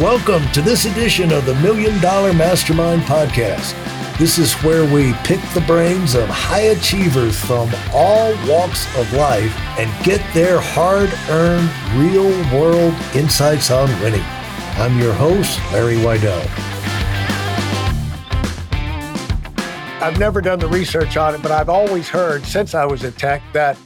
Welcome to this edition of the Million Dollar Mastermind Podcast. This is where we pick the brains of high achievers from all walks of life and get their hard earned, real world insights on winning. I'm your host, Larry Weidel. I've never done the research on it, but I've always heard since I was at Tech that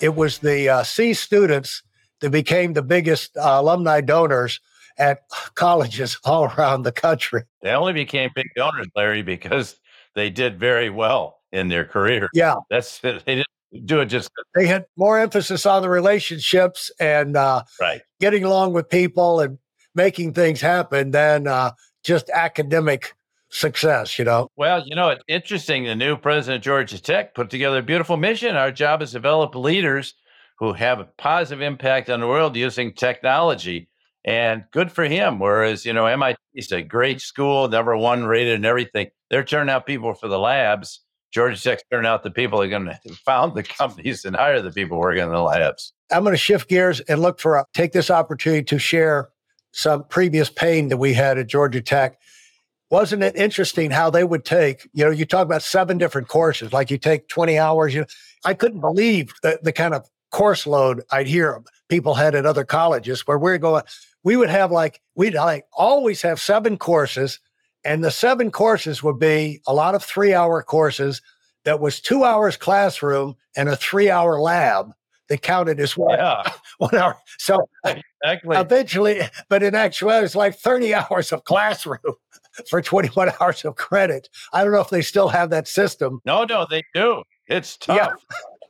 it was the uh, C students that became the biggest uh, alumni donors at colleges all around the country. They only became big donors, Larry, because they did very well in their career. Yeah. That's they didn't do it just they had more emphasis on the relationships and uh, right getting along with people and making things happen than uh, just academic success, you know. Well, you know, it's interesting. The new president of Georgia Tech put together a beautiful mission. Our job is to develop leaders who have a positive impact on the world using technology. And good for him. Whereas, you know, MIT is a great school, number one rated and everything. They're turning out people for the labs. Georgia Tech's turning out the people who are going to found the companies and hire the people working in the labs. I'm going to shift gears and look for a, take this opportunity to share some previous pain that we had at Georgia Tech. Wasn't it interesting how they would take, you know, you talk about seven different courses, like you take 20 hours. You I couldn't believe the, the kind of course load I'd hear people had at other colleges where we're going, we would have like, we'd like always have seven courses. And the seven courses would be a lot of three hour courses that was two hours classroom and a three hour lab that counted as one, yeah. one hour. So exactly. eventually, but in actuality, it's like 30 hours of classroom for 21 hours of credit. I don't know if they still have that system. No, no, they do. It's tough.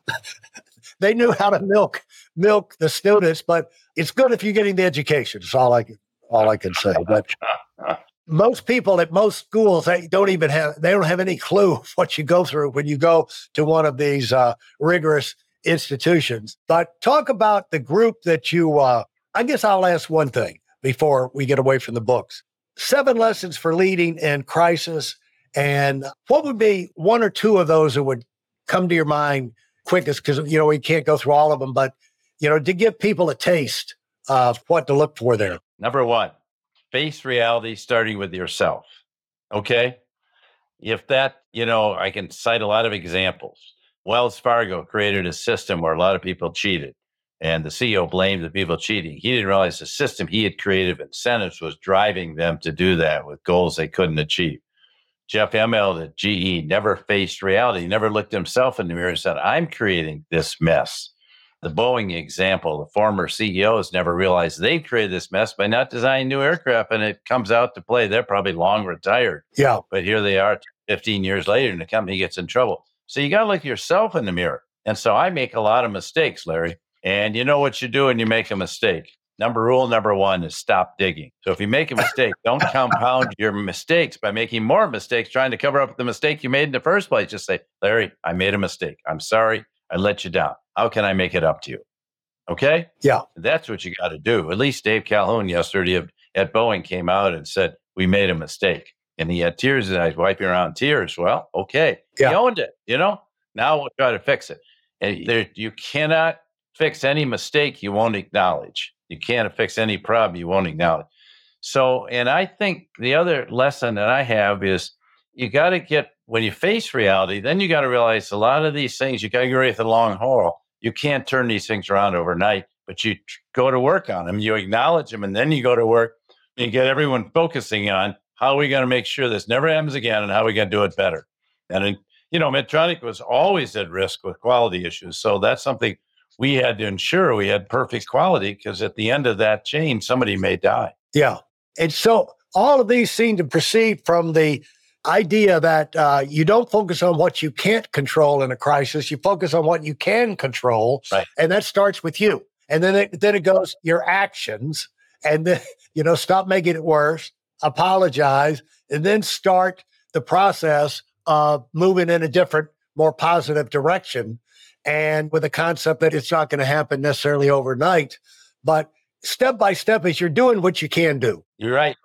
Yeah. they knew how to milk milk the students, but it's good if you're getting the education. That's all I can all I can say. But most people at most schools they don't even have they don't have any clue what you go through when you go to one of these uh, rigorous institutions. But talk about the group that you. Uh, I guess I'll ask one thing before we get away from the books. Seven lessons for leading in crisis, and what would be one or two of those that would come to your mind quickest? Because you know we can't go through all of them, but you know to give people a taste of what to look for there. Number one, face reality starting with yourself. Okay. If that, you know, I can cite a lot of examples. Wells Fargo created a system where a lot of people cheated, and the CEO blamed the people cheating. He didn't realize the system he had created incentives was driving them to do that with goals they couldn't achieve. Jeff Immelt at GE never faced reality, he never looked himself in the mirror and said, I'm creating this mess the Boeing example, the former CEOs never realized they created this mess by not designing new aircraft, and it comes out to play. They're probably long retired. Yeah. But here they are 15 years later, and the company gets in trouble. So you got to look yourself in the mirror. And so I make a lot of mistakes, Larry. And you know what you do when you make a mistake. Number rule number one is stop digging. So if you make a mistake, don't compound your mistakes by making more mistakes, trying to cover up the mistake you made in the first place. Just say, Larry, I made a mistake. I'm sorry. I let you down. How can I make it up to you? Okay. Yeah. That's what you got to do. At least Dave Calhoun yesterday at Boeing came out and said, We made a mistake. And he had tears in his eyes, wiping around tears. Well, okay. Yeah. He owned it, you know? Now we'll try to fix it. And there, you cannot fix any mistake you won't acknowledge. You can't fix any problem you won't acknowledge. So, and I think the other lesson that I have is you got to get when you face reality, then you got to realize a lot of these things you got to get ready for the long haul. You can't turn these things around overnight, but you go to work on them, you acknowledge them, and then you go to work and get everyone focusing on how are we going to make sure this never happens again and how are we going to do it better. And you know, Medtronic was always at risk with quality issues, so that's something we had to ensure we had perfect quality because at the end of that chain, somebody may die. Yeah, and so all of these seem to proceed from the idea that uh, you don't focus on what you can't control in a crisis. You focus on what you can control, right. and that starts with you. And then it, then it goes your actions, and then you know stop making it worse, apologize, and then start the process of moving in a different, more positive direction. And with the concept that it's not going to happen necessarily overnight, but step by step as you're doing what you can do. You're right.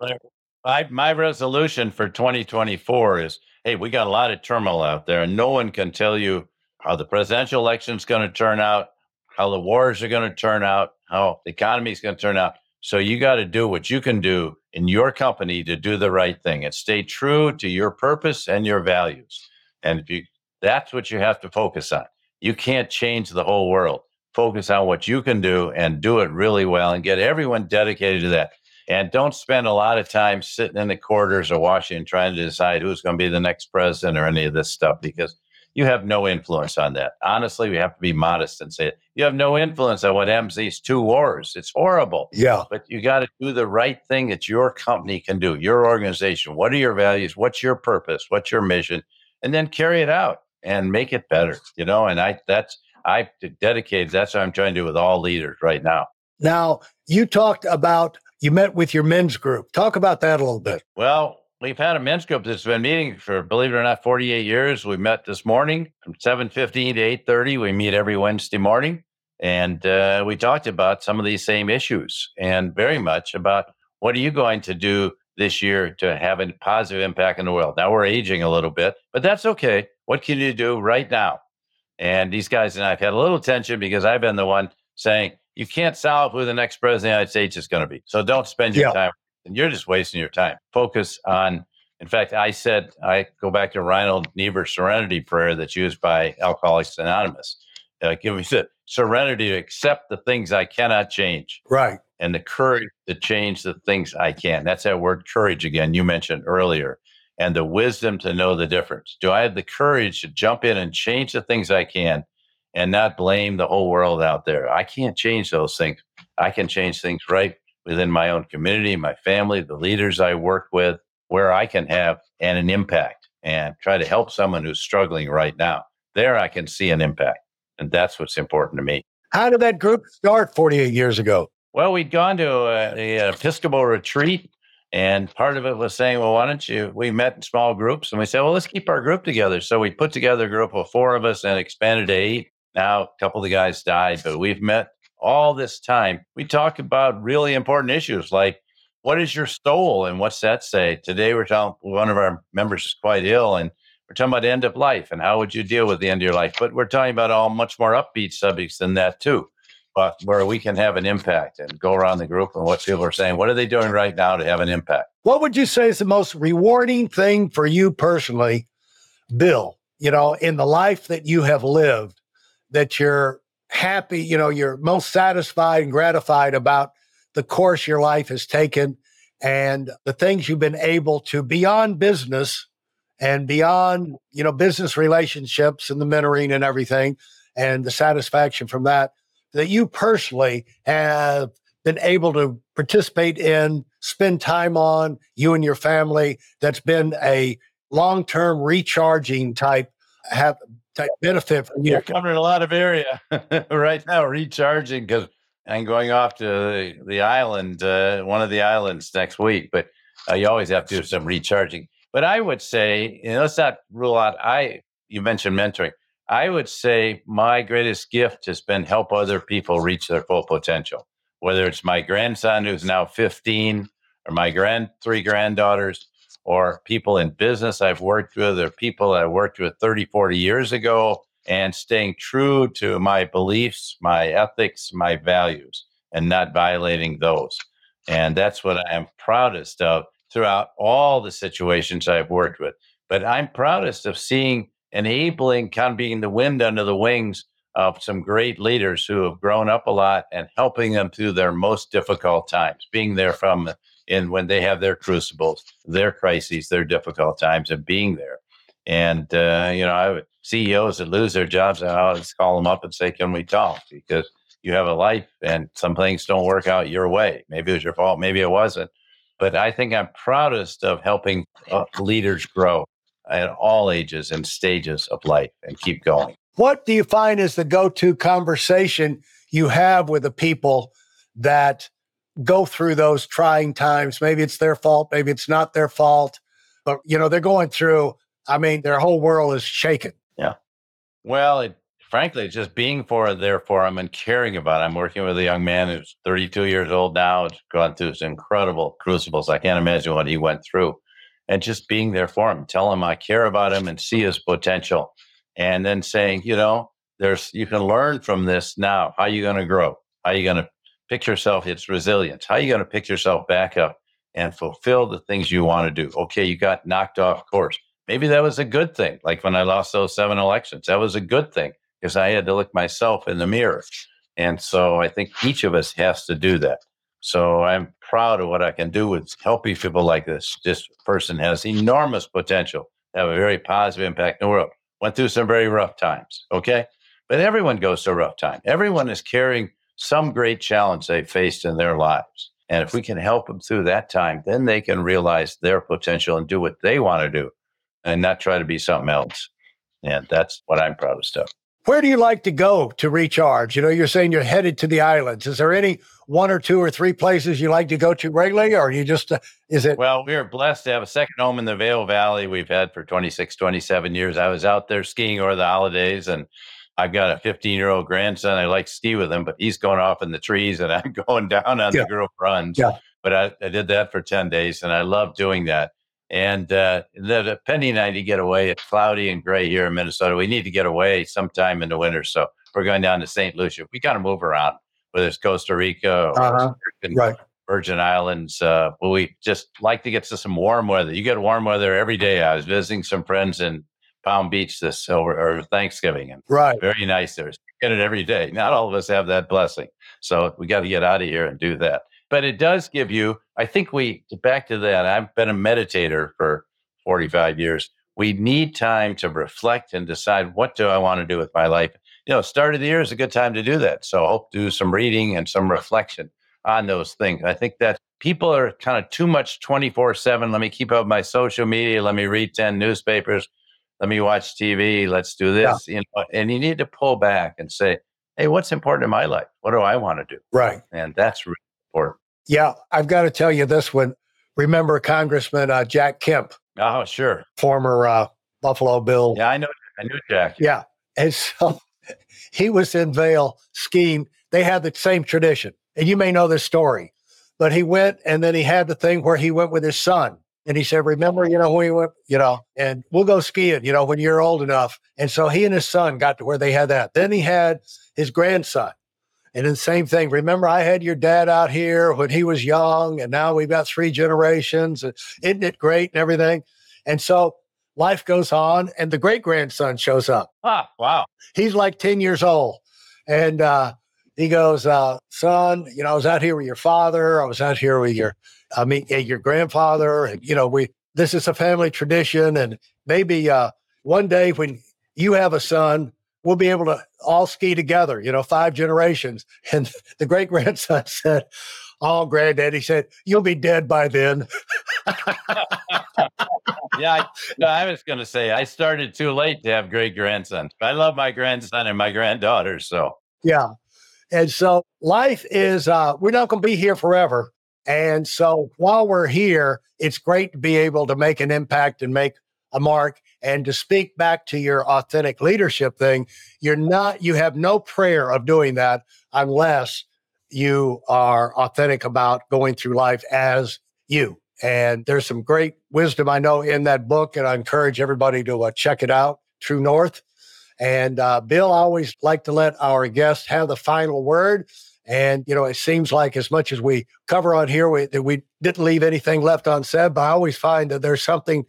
My, my resolution for 2024 is hey, we got a lot of turmoil out there, and no one can tell you how the presidential election is going to turn out, how the wars are going to turn out, how the economy is going to turn out. So you got to do what you can do in your company to do the right thing and stay true to your purpose and your values. And if you, that's what you have to focus on. You can't change the whole world. Focus on what you can do and do it really well and get everyone dedicated to that. And don't spend a lot of time sitting in the quarters of Washington trying to decide who's going to be the next president or any of this stuff because you have no influence on that. Honestly, we have to be modest and say it. You have no influence on what happens these two wars. It's horrible. Yeah. But you got to do the right thing that your company can do, your organization. What are your values? What's your purpose? What's your mission? And then carry it out and make it better, you know? And I, that's, I dedicated, that's what I'm trying to do with all leaders right now. Now, you talked about, you met with your men's group. Talk about that a little bit. Well, We've had a men's group that's been meeting for, believe it or not, 48 years. We met this morning from 7.15 to 8.30. We meet every Wednesday morning. And uh, we talked about some of these same issues and very much about what are you going to do this year to have a positive impact in the world. Now we're aging a little bit, but that's okay. What can you do right now? And these guys and I have had a little tension because I've been the one saying, you can't solve who the next president of the United States is going to be. So don't spend your yeah. time and you're just wasting your time. Focus on, in fact, I said, I go back to Reinhold Niebuhr's serenity prayer that's used by Alcoholics Anonymous. Uh, give me the serenity to accept the things I cannot change. Right. And the courage to change the things I can. That's that word courage again, you mentioned earlier. And the wisdom to know the difference. Do I have the courage to jump in and change the things I can and not blame the whole world out there? I can't change those things. I can change things right within my own community, my family, the leaders I work with, where I can have and an impact and try to help someone who's struggling right now. There I can see an impact. And that's what's important to me. How did that group start 48 years ago? Well, we'd gone to a, a Episcopal retreat, and part of it was saying, well, why don't you? We met in small groups, and we said, well, let's keep our group together. So we put together a group of four of us and expanded to eight. Now, a couple of the guys died, but we've met all this time, we talk about really important issues like what is your soul and what's that say? Today, we're talking, one of our members is quite ill and we're talking about end of life and how would you deal with the end of your life. But we're talking about all much more upbeat subjects than that, too. But where we can have an impact and go around the group and what people are saying. What are they doing right now to have an impact? What would you say is the most rewarding thing for you personally, Bill? You know, in the life that you have lived, that you're happy, you know, you're most satisfied and gratified about the course your life has taken and the things you've been able to beyond business and beyond, you know, business relationships and the mentoring and everything and the satisfaction from that, that you personally have been able to participate in, spend time on, you and your family, that's been a long term recharging type have type benefit for you. You're covering a lot of area right now, recharging because I'm going off to the, the island, uh, one of the islands next week. But uh, you always have to do some recharging. But I would say, you know, let's not rule out. I you mentioned mentoring. I would say my greatest gift has been help other people reach their full potential. Whether it's my grandson who's now 15 or my grand three granddaughters, or people in business I've worked with or people I worked with 30, 40 years ago, and staying true to my beliefs, my ethics, my values, and not violating those. And that's what I am proudest of throughout all the situations I've worked with. But I'm proudest of seeing enabling, kind of being the wind under the wings of some great leaders who have grown up a lot and helping them through their most difficult times, being there from in when they have their crucibles, their crises, their difficult times, and being there. And uh, you know, I CEOs that lose their jobs, I always call them up and say, "Can we talk?" Because you have a life, and some things don't work out your way. Maybe it was your fault, maybe it wasn't. But I think I'm proudest of helping uh, leaders grow at all ages and stages of life and keep going. What do you find is the go-to conversation you have with the people that go through those trying times. Maybe it's their fault, maybe it's not their fault, but you know, they're going through, I mean, their whole world is shaken. Yeah. Well, it, frankly, just being for there for them and caring about them. I'm working with a young man who's 32 years old now. Has gone through some incredible crucibles. I can't imagine what he went through. And just being there for him, tell him I care about him and see his potential. And then saying, you know, there's you can learn from this now. How are you going to grow? How are you going to pick yourself, it's resilience. How are you going to pick yourself back up and fulfill the things you want to do? Okay, you got knocked off course. Maybe that was a good thing. Like when I lost those seven elections, that was a good thing because I had to look myself in the mirror. And so I think each of us has to do that. So I'm proud of what I can do with helping people like this. This person has enormous potential to have a very positive impact in the world. Went through some very rough times, okay? But everyone goes through a rough time. Everyone is carrying some great challenge they faced in their lives. And if we can help them through that time, then they can realize their potential and do what they want to do and not try to be something else. And that's what I'm proudest of. Where do you like to go to recharge? You know, you're saying you're headed to the islands. Is there any one or two or three places you like to go to regularly, or you just, uh, is it? Well, we are blessed to have a second home in the Vail Valley we've had for 26, 27 years. I was out there skiing over the holidays, and I've got a 15 year old grandson. I like to ski with him, but he's going off in the trees, and I'm going down on yeah. the group runs. Yeah. But I, I did that for 10 days, and I love doing that. And uh, the, Penny and I to get away. It's cloudy and gray here in Minnesota. We need to get away sometime in the winter. So we're going down to St. Lucia. We kind of move around, whether it's Costa Rica or uh-huh. right. Virgin Islands. Uh, well, we just like to get to some warm weather. You get warm weather every day. I was visiting some friends in Palm Beach this over or Thanksgiving, and right, very nice there. Get it every day. Not all of us have that blessing, so we got to get out of here and do that but it does give you i think we back to that i've been a meditator for 45 years. We need time to reflect and decide what do i want to do with my life? You know start of the year is a good time to do that so I hope to do some reading and some reflection on those things. I think that people are kind of too much 24 7 let me keep up my social media let me read 10 newspapers let me watch tv let's do this yeah. you know and you need to pull back and say hey what's important in my life? What do i want to do? Right. And that's really important yeah, I've got to tell you this one. Remember Congressman uh, Jack Kemp? Oh, sure. Former uh, Buffalo Bill. Yeah, I know. I knew Jack. Yeah. And so he was in Vail skiing. They had the same tradition. And you may know this story, but he went and then he had the thing where he went with his son. And he said, Remember, you know, when he went, you know, and we'll go skiing, you know, when you're old enough. And so he and his son got to where they had that. Then he had his grandson. And then same thing. Remember, I had your dad out here when he was young, and now we've got three generations. Isn't it great and everything? And so life goes on, and the great grandson shows up. Ah, wow. He's like 10 years old. And uh, he goes, uh, son, you know, I was out here with your father. I was out here with your, I mean, your grandfather. And, you know, we, this is a family tradition. And maybe uh, one day when you have a son, we'll be able to all ski together, you know, five generations. And the great grandson said, Oh, granddaddy said, You'll be dead by then. yeah, I, I was going to say, I started too late to have great grandsons. I love my grandson and my granddaughter. So, yeah. And so life is, uh, we're not going to be here forever. And so while we're here, it's great to be able to make an impact and make a mark. And to speak back to your authentic leadership thing, you're not, you have no prayer of doing that unless you are authentic about going through life as you. And there's some great wisdom I know in that book, and I encourage everybody to uh, check it out, True North. And uh, Bill, I always like to let our guests have the final word. And, you know, it seems like as much as we cover on here, we, that we didn't leave anything left unsaid, but I always find that there's something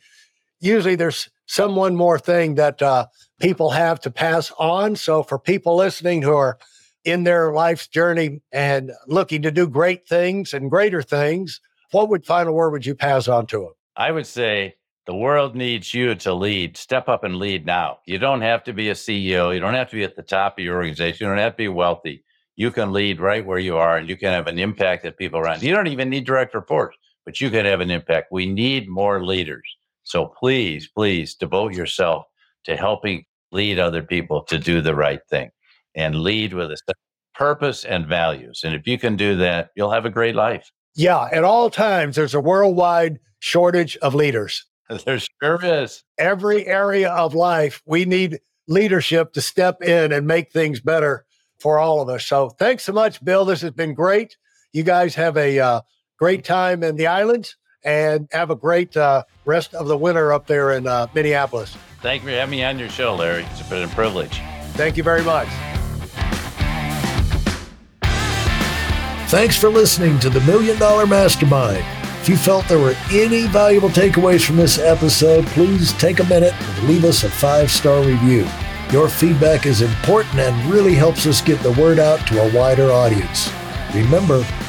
usually there's some one more thing that uh, people have to pass on. So for people listening who are in their life's journey and looking to do great things and greater things, what would final word would you pass on to them? I would say the world needs you to lead. Step up and lead now. You don't have to be a CEO. You don't have to be at the top of your organization. You don't have to be wealthy. You can lead right where you are and you can have an impact that people around. You don't even need direct reports, but you can have an impact. We need more leaders. So please, please devote yourself to helping lead other people to do the right thing and lead with a purpose and values. And if you can do that, you'll have a great life. Yeah, at all times, there's a worldwide shortage of leaders. There sure is. Every area of life, we need leadership to step in and make things better for all of us. So thanks so much, Bill. This has been great. You guys have a uh, great time in the islands and have a great uh, rest of the winter up there in uh, Minneapolis. Thank you for having me on your show, Larry. It's been a privilege. Thank you very much. Thanks for listening to the Million Dollar Mastermind. If you felt there were any valuable takeaways from this episode, please take a minute and leave us a five star review. Your feedback is important and really helps us get the word out to a wider audience. Remember,